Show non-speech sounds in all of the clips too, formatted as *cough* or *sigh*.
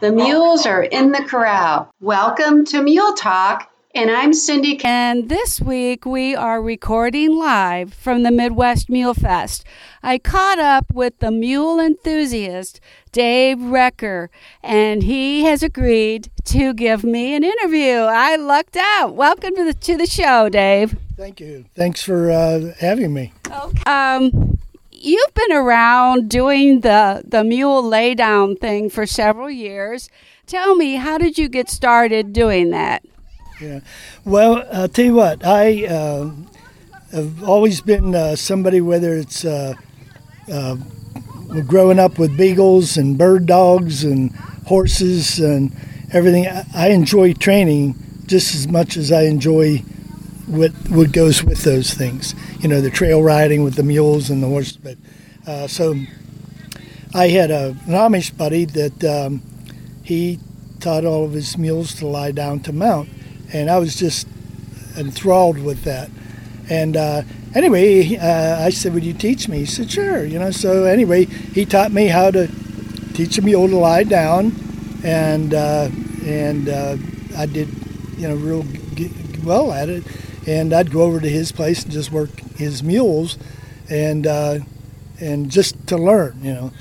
The mules are in the corral. Welcome to Mule Talk, and I'm Cindy. And this week we are recording live from the Midwest Mule Fest. I caught up with the mule enthusiast, Dave Recker, and he has agreed to give me an interview. I lucked out. Welcome to the, to the show, Dave. Thank you. Thanks for uh, having me. Okay. Um, you've been around doing the the mule laydown thing for several years. Tell me, how did you get started doing that? Yeah. Well, I'll tell you what. I uh, have always been uh, somebody, whether it's uh, uh growing up with beagles and bird dogs and horses and everything. I enjoy training just as much as I enjoy what what goes with those things. You know, the trail riding with the mules and the horses. But uh, so I had a, an Amish buddy that um, he taught all of his mules to lie down to mount, and I was just enthralled with that. And uh, anyway, uh, I said, "Would you teach me?" He said, "Sure." You know. So anyway, he taught me how to teach a mule to lie down, and uh, and uh, I did, you know, real well at it and I'd go over to his place and just work his mules, and uh, and just to learn, you know,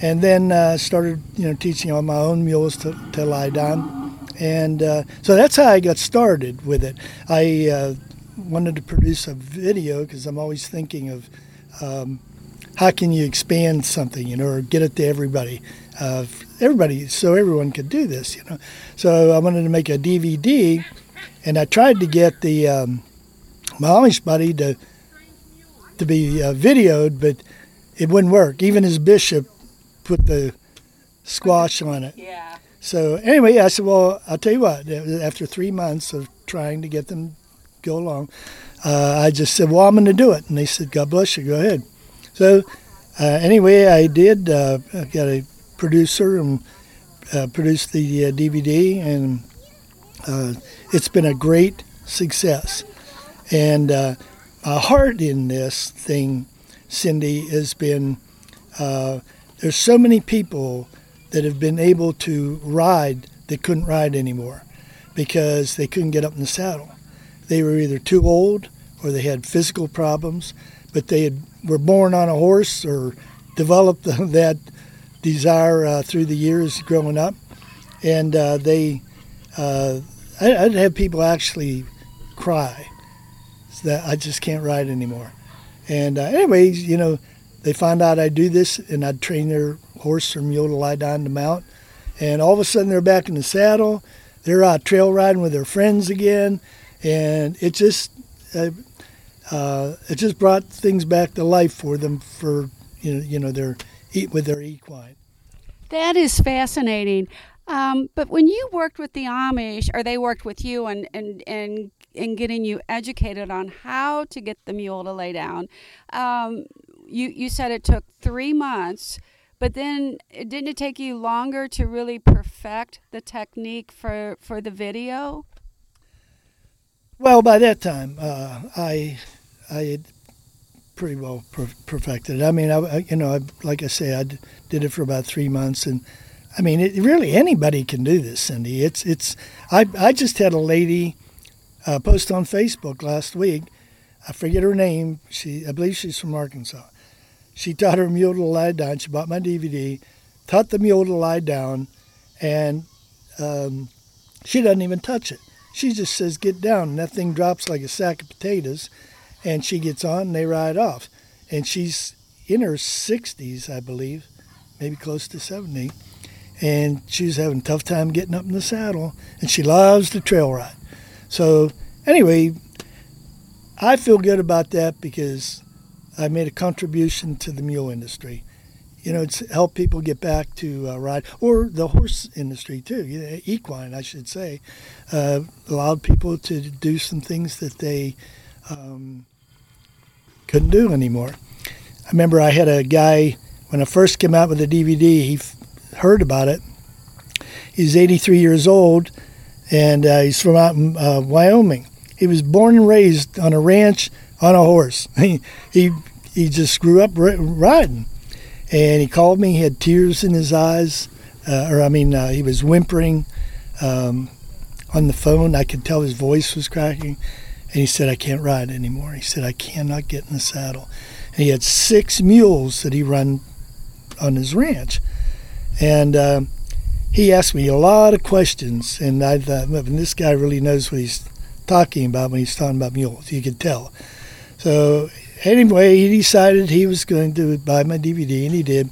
and then uh, started you know teaching on my own mules to, to lie down, and uh, so that's how I got started with it. I uh, wanted to produce a video because I'm always thinking of um, how can you expand something, you know, or get it to everybody. Uh, everybody, so everyone could do this, you know. So I wanted to make a DVD, and I tried to get the um, my Amish buddy to to be uh, videoed, but it wouldn't work. Even his bishop put the squash on it. Yeah. So anyway, I said, well, I'll tell you what. After three months of trying to get them go along, uh, I just said, well, I'm going to do it. And they said, God bless you. Go ahead. So uh, anyway, I did. Uh, I got a producer and uh, produced the DVD, uh, and uh, it's been a great success. And uh, my heart in this thing, Cindy, has been uh, there's so many people that have been able to ride that couldn't ride anymore because they couldn't get up in the saddle. They were either too old or they had physical problems, but they had, were born on a horse or developed *laughs* that desire uh, through the years growing up. And uh, they, uh, I'd have people actually cry that I just can't ride anymore. And uh, anyways, you know, they find out I do this, and I'd train their horse or mule to lie down to mount. And all of a sudden, they're back in the saddle. They're out trail riding with their friends again, and it just uh, uh, it just brought things back to life for them for you know you know their with their equine. That is fascinating. Um, but when you worked with the Amish, or they worked with you and, and, and in getting you educated on how to get the mule to lay down. Um, you you said it took three months, but then didn't it take you longer to really perfect the technique for for the video? Well, by that time, uh, I I had pretty well per- perfected. I mean, I, you know, I, like I say, I did it for about three months, and I mean, it, really anybody can do this, Cindy. It's it's. I I just had a lady uh, post on Facebook last week. I forget her name. She, I believe she's from Arkansas. She taught her mule to lie down. She bought my DVD, taught the mule to lie down, and um, she doesn't even touch it. She just says, "Get down." And that thing drops like a sack of potatoes, and she gets on, and they ride off. And she's in her 60s, I believe, maybe close to 70, and she's having a tough time getting up in the saddle, and she loves to trail ride. So anyway, I feel good about that because I made a contribution to the mule industry. You know, it's helped people get back to uh, ride, or the horse industry too, equine, I should say. Uh, allowed people to do some things that they um, couldn't do anymore. I remember I had a guy, when I first came out with the DVD, he f- heard about it. He's 83 years old and uh, he's from out in uh, Wyoming. He was born and raised on a ranch on a horse. *laughs* He he, he just grew up riding, and he called me. He had tears in his eyes uh, or I mean, uh, he was whimpering um, on the phone. I could tell his voice was cracking. And he said, I can't ride anymore. He said, I cannot get in the saddle. And he had six mules that he run on his ranch. And uh, he asked me a lot of questions. And I thought, this guy really knows what he's talking about when he's talking about mules. You could tell. So anyway, he decided he was going to buy my DVD, and he did.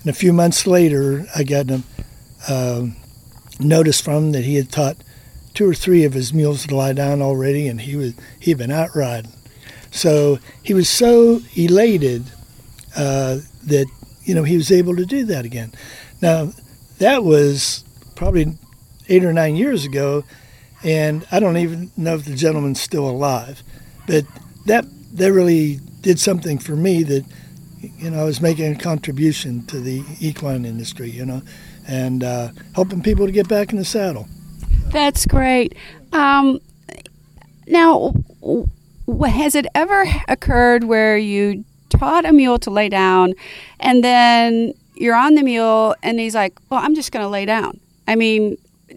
And a few months later, I got a uh, notice from him that he had taught – two or three of his mules to lie down already, and he was he'd been out riding. So he was so elated uh, that you know he was able to do that again. Now that was probably eight or nine years ago, and I don't even know if the gentleman's still alive. But that that really did something for me that you know I was making a contribution to the equine industry, you know, and uh, helping people to get back in the saddle. That's great. Um, now, has it ever occurred where you taught a mule to lay down and then you're on the mule and he's like, well, I'm just going to lay down? I mean,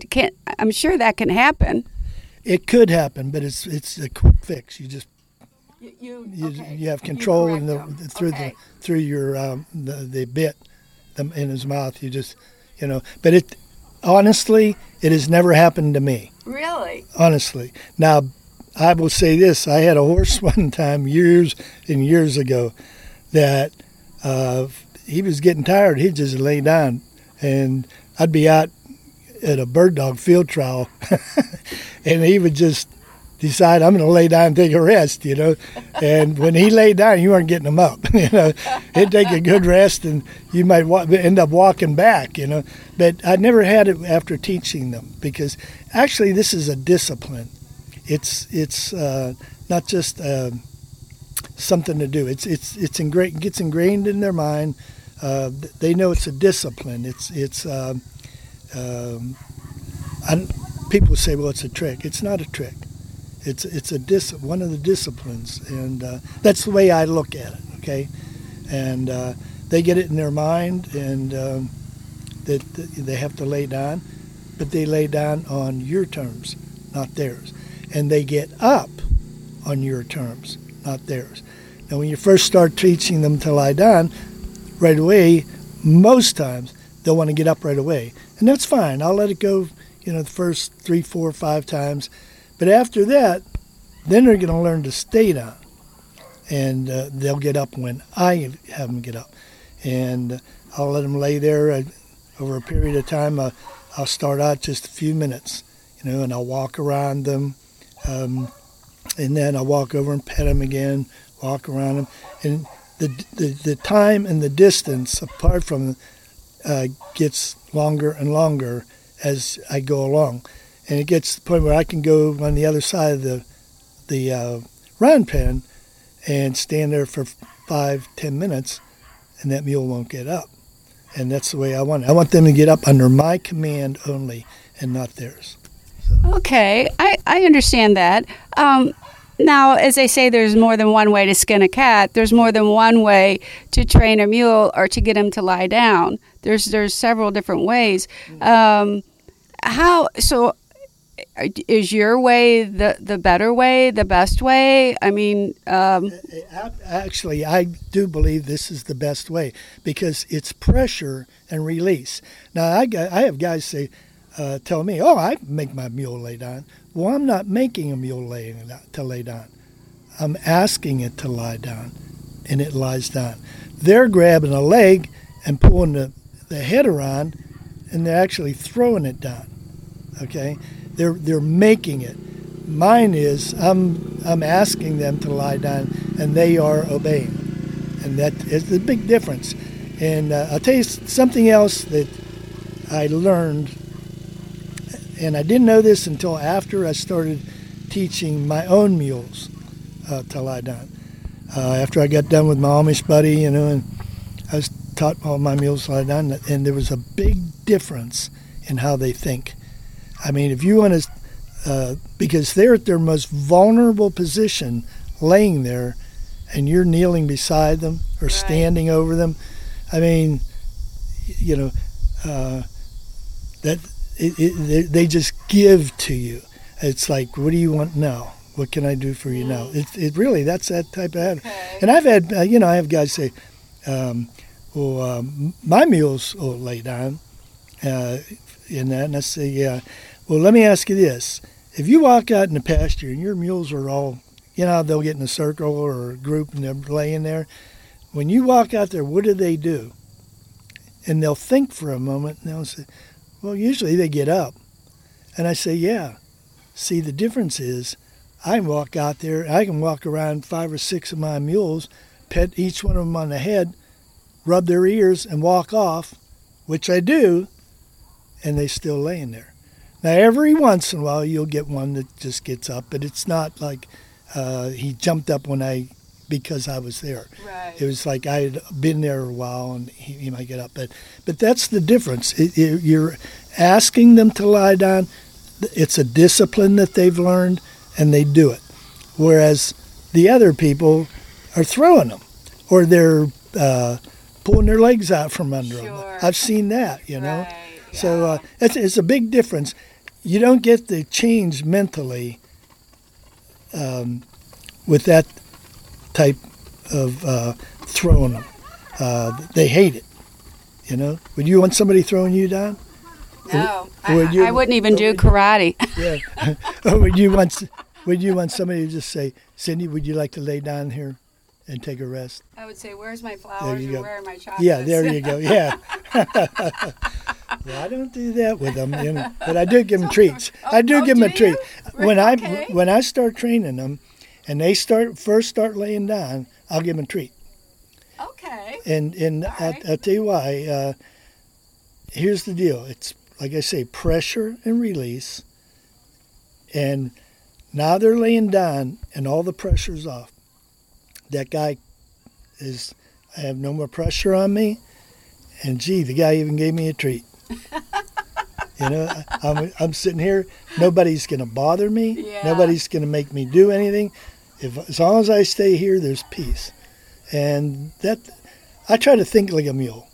can I'm sure that can happen. It could happen, but it's it's a quick fix. You just you you, okay. you have control in the, them. through okay. the through your um, the the bit in his mouth. You just you know, but it honestly, it has never happened to me. Really? Honestly. Now, I will say this: I had a horse *laughs* one time years and years ago that uh, he was getting tired. He'd just lay down, and I'd be out at a bird dog field trial, *laughs* and he would just decide I'm going to lay down and take a rest, you know. And when he lay down, you weren't getting him up, *laughs* you know. He'd take a good rest, and you might wa- end up walking back, you know. But I never had it after teaching them because actually this is a discipline. It's it's uh, not just uh, something to do. It's it's it's ingra- gets ingrained in their mind. Uh, they know it's a discipline. It's it's. Um, um, people say, well, it's a trick. It's not a trick it's it's a dis one of the disciplines, and uh, that's the way I look at it. Okay, and uh, they get it in their mind, and um, that they have to lay down, but they lay down on your terms, not theirs, and they get up on your terms, not theirs. Now, when you first start teaching them to lie down, right away, most times they'll want to get up right away, and that's fine. I'll let it go. You know, the first three, four, five times but after that, then they're going to learn to stay down, and uh, they'll get up when I have them get up, and I'll let them lay there uh, over a period of time. Uh, I'll start out just a few minutes, you know, and I'll walk around them, um, and then I'll walk over and pet them again, walk around them, and the the, the time and the distance apart from uh, gets longer and longer as I go along and it gets to the point where I can go on the other side of the the uh, round pen and stand there for five, ten minutes, and that mule won't get up. And that's the way I want it. I want them to get up under my command only and not theirs. So. Okay, I, I understand that. Um, now, as they say, there's more than one way to skin a cat. There's more than one way to train a mule or to get him to lie down. There's there's several different ways. Um, how so? is your way the the better way, the best way? I mean, um, actually, I do believe this is the best way because it's pressure and release. Now, I I have guys say, uh, tell me, oh, I make my mule lay down. Well, I'm not making a mule lay to lay down. I'm asking it to lie down, and it lies down. They're grabbing a leg and pulling the, the head around, and they're actually throwing it down. Okay they're they're making it. Mine is I'm I'm asking them to lie down, and they are obeying, and that is the big difference. And uh, I'll tell you something else that I learned, and I didn't know this until after I started teaching my own mules uh, to lie down. Uh, after I got done with my Amish buddy, you know, and I was taught all my mules to lie down, and there was a big difference in how they think. I mean, if you want to, uh, because they're at their most vulnerable position, laying there, and you're kneeling beside them or right. standing over them. I mean, you know, uh, that it, it, they, they just give to you. It's like, what do you want now? What can I do for you now? It, it really that's that type of attitude. Okay. And I've had uh, you know I have guys say, um, well, um, my mules will lay down uh, in that, and I say, yeah. Well, let me ask you this: If you walk out in the pasture and your mules are all, you know, they'll get in a circle or a group and they're laying there. When you walk out there, what do they do? And they'll think for a moment and they'll say, well, usually they get up. And I say, yeah. See, the difference is I walk out there, I can walk around five or six of my mules, pet each one of them on the head, rub their ears, and walk off, which I do, and they still laying there. Now, every once in a while, you'll get one that just gets up, but it's not like uh, he jumped up when I because I was there. Right. It was like I had been there a while, and he, he might get up. But but that's the difference. It, it, you're asking them to lie down. It's a discipline that they've learned, and they do it. Whereas the other people are throwing them, or they're uh, pulling their legs out from under them. I've seen that, you know. Right, So uh, it's, it's a big difference. You don't get the change mentally um, with that type of uh, throwing them. Uh, they hate it. You know. Would you want somebody throwing you down? no, I, would you- I wouldn't even do would karate. *laughs* Yeah. *laughs* or would you want would you want somebody to just say, Cindy, would you like to lay down here and take a rest? I would say, "Where's my There flowers you and go. where are my chocolates?" Yeah, there you go. *laughs* Yeah. well, I don't do that with them, you know, but I do give them treats. I do oh, give them a treat. you? When I Okay. when I start training them, and they start first start laying down, I'll give them a treat. Okay. And and I, right. I'll tell you why. Uh, here's the deal. It's like I say, pressure and release. And now they're laying down, and all the pressure's off. That guy is. I have no more pressure on me, and gee, the guy even gave me a treat. *laughs* you know, I- I'm I'm sitting here. Nobody's gonna bother me. Yeah. Nobody's gonna make me do anything. If as long as I stay here, there's peace, and that I try to think like a mule.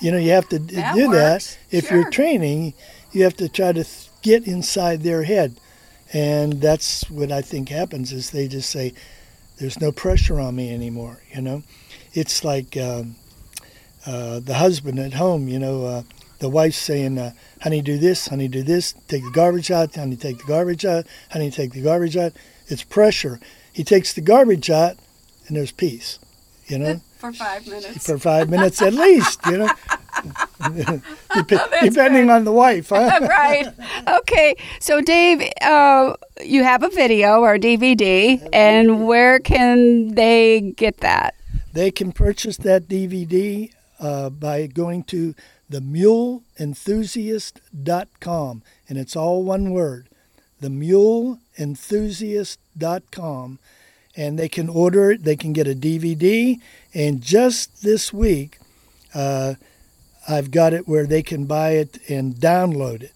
You know, you have to That do works. that. If Sure. you're training, you have to try to th- get inside their head, and that's what I think happens. Is they just say, "There's no pressure on me anymore." You know, it's like um, uh, the husband at home. You know, uh, the wife saying, uh, "Honey, do this. Honey, do this. Take the garbage out. Honey, take the garbage out. Honey, take the garbage out." It's pressure. He takes the garbage out, and there's peace. You know *laughs* For five minutes. for five minutes at least, you know. *laughs* Dep- depending on the wife, huh? *laughs* right. Okay. So, Dave, uh, you have a video or DVD, and where can they get that? They can purchase that DVD uh, by going to themuleenthusiast.com, and it's all one word, themuleenthusiast.com. And they can order it, they can get a DVD, and just this week, uh, I've got it where they can buy it and download it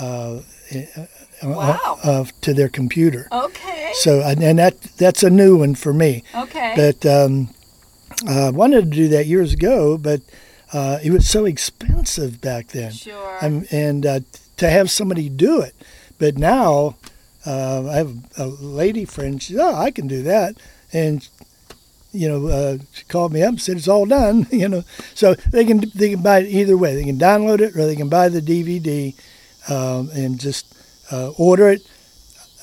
uh, uh, Wow. uh, to their computer. Okay. So, and that that's a new one for me. Okay. But um, I wanted to do that years ago, but uh, it was so expensive back then. Sure. Um, and uh, to have somebody do it. But now uh, I have a lady friend. She said, "Oh, I can do that," and you know, uh, she called me up and said it's all done. *laughs* You know, so they can they can buy it either way. They can download it or they can buy the DVD um, and just uh, order it.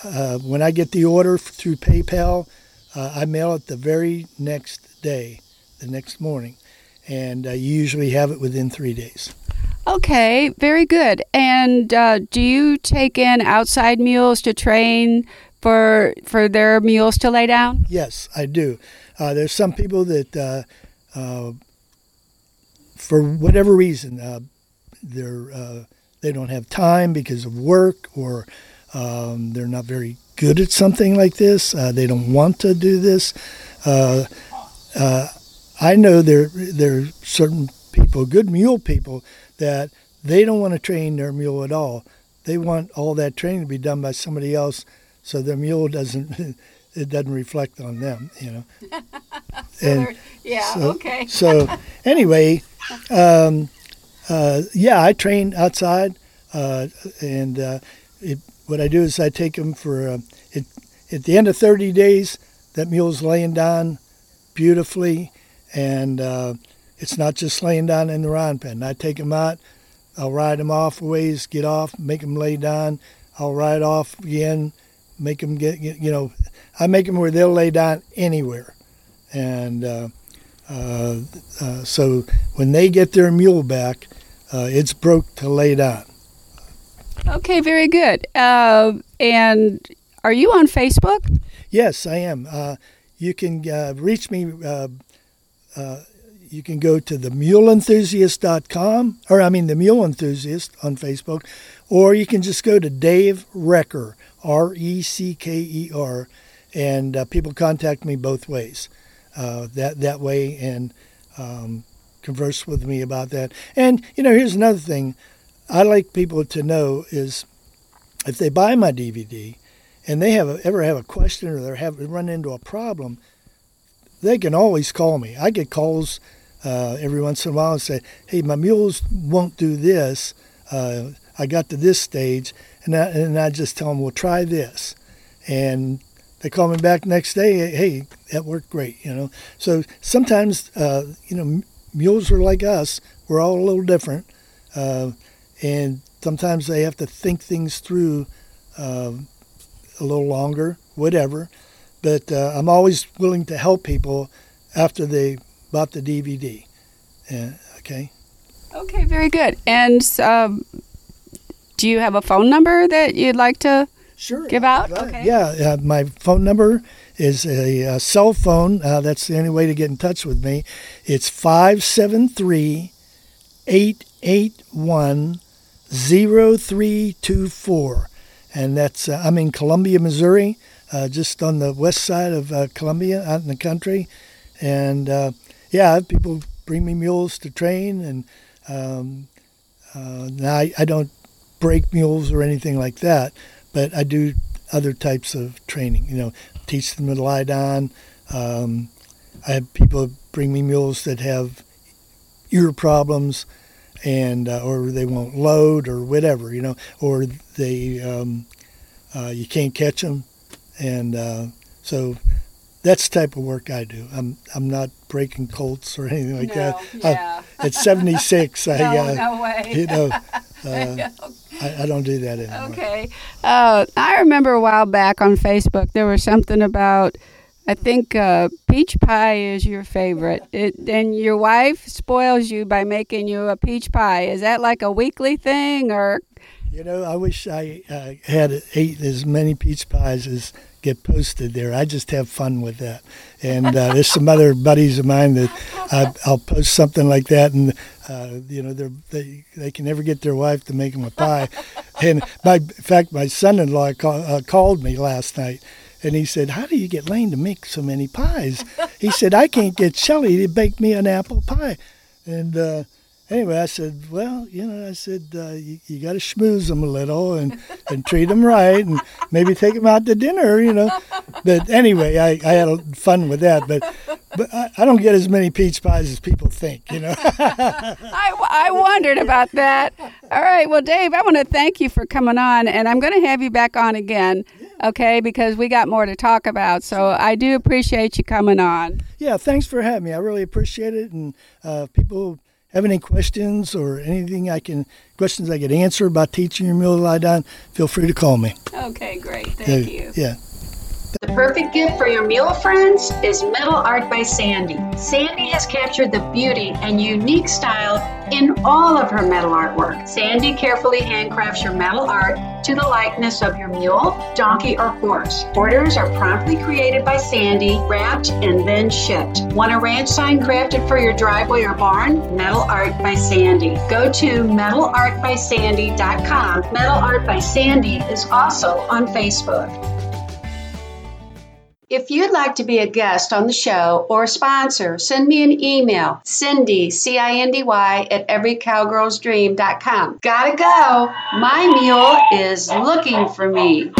Uh, when I get the order through PayPal, uh, I mail it the very next day, the next morning, and you usually have it within three days. Okay, very good. And uh, do you take in outside mules to train for for their mules to lay down? Yes, I do. Uh, there's some people that, uh, uh, for whatever reason, uh, they're uh, they don't have time because of work, or um, they're not very good at something like this. They don't want to do this. I know there there are certain people, good mule people, that they don't want to train their mule at all. They want all that training to be done by somebody else, so their mule doesn't *laughs* it doesn't reflect on them, you know. *laughs* and yeah. so, okay. *laughs* so anyway, um, uh, yeah, I train outside. uh, and uh, it, what I do is I take them for uh, it, at the end of 30 days. That mule's laying down beautifully, and uh, it's not just laying down in the round pen. I take them out, I'll ride them off a ways, get off, make them lay down. I'll ride off again, make them get, you know, I make them where they'll lay down anywhere, and uh, uh, uh, so when they get their mule back, uh, it's broke to lay down. Okay, very good. Uh, and are you on Facebook? Yes, I am. Uh, you can uh, reach me. You can go to the muleenthusiast.com, or I mean the Mule Enthusiast on Facebook, or you can just go to Dave Recker, R E C K E R, and uh, people contact me both ways. Uh, that that way and um, converse with me about that. And you know, here's another thing I like people to know is if they buy my DVD and they have a, ever have a question or they have run into a problem, they can always call me. I get calls uh, every once in a while and say, "Hey, my mules won't do this. Uh, I got to this stage," and I, and I just tell them, "Well, try this," and they call me back next day. Hey, that worked great. You know. So sometimes, uh, you know, mules are like us. We're all a little different, uh, and sometimes they have to think things through uh, a little longer, whatever. But uh, I'm always willing to help people after they bought the DVD. okay. Okay, very good. And um, do you have a phone number that you'd like to? Sure. Give out? Okay. Yeah, uh, my phone number is a, a cell phone. Uh, that's the only way to get in touch with me. It's 573 881 0324. And that's, uh, I'm in Columbia, Missouri, uh, just on the west side of uh, Columbia, out in the country. And uh, yeah, people bring me mules to train, and um, I, I don't break mules or anything like that but I do other types of training. You know, teach them to lie down. Um, I have people bring me mules that have ear problems, and uh, or they won't load or whatever. You know, or they um, uh, you can't catch them, and uh, so that's the type of work I do. I'm I'm not breaking colts or anything like no, that. Yeah. I, at 76, no, I uh, no way. you know. *laughs* Uh, I, I, don't do that anymore. Okay. Uh, I remember a while back on Facebook there was something about. I think uh, peach pie is your favorite. It, and your wife spoils you by making you a peach pie. Is that like a weekly thing or? You know, I wish I uh, had ate as many peach pies as get posted there. I just have fun with that. And uh, there's some other buddies of mine that I, will post something like that, and uh, you know, they they can never get their wife to make them a pie. *laughs* and my, in fact, my son-in-law call, uh, called me last night. And he said, "How do you get Lane to make so many pies?" He said, "I can't get Shelly to bake me an apple pie." And uh, anyway, I said, well, you know, I said, uh, you, you got to schmooze them a little and, and treat them right and maybe take them out to dinner, you know. But anyway, I, I had fun with that. But but I, I don't get as many peach pies as people think, you know. *laughs* I, I wondered about that. All right. Well, Dave, I want to thank you for coming on, and I'm going to have you back on again, okay, because we got more to talk about. So I do appreciate you coming on. Yeah, thanks for having me. I really appreciate it. And uh, people have any questions or anything I can questions I can answer about teaching your mule to lie down, feel free to call me. Okay, great. Thank yeah, you. Yeah. The perfect gift for your mule friends is Metal Art by Sandy. Sandy has captured the beauty and unique style in all of her metal artwork. Sandy carefully handcrafts your metal art to the likeness of your mule, donkey, or horse. Orders are promptly created by Sandy, wrapped, and then shipped. Want a ranch sign crafted for your driveway or barn? Metal Art by Sandy. Go to metalartbysandy.com. Metal Art by Sandy is also on Facebook. If you'd like to be a guest on the show or a sponsor, send me an email, Cindy, C-I-N-D-Y, at everycowgirlsdream.com. Gotta go. My mule is looking for me.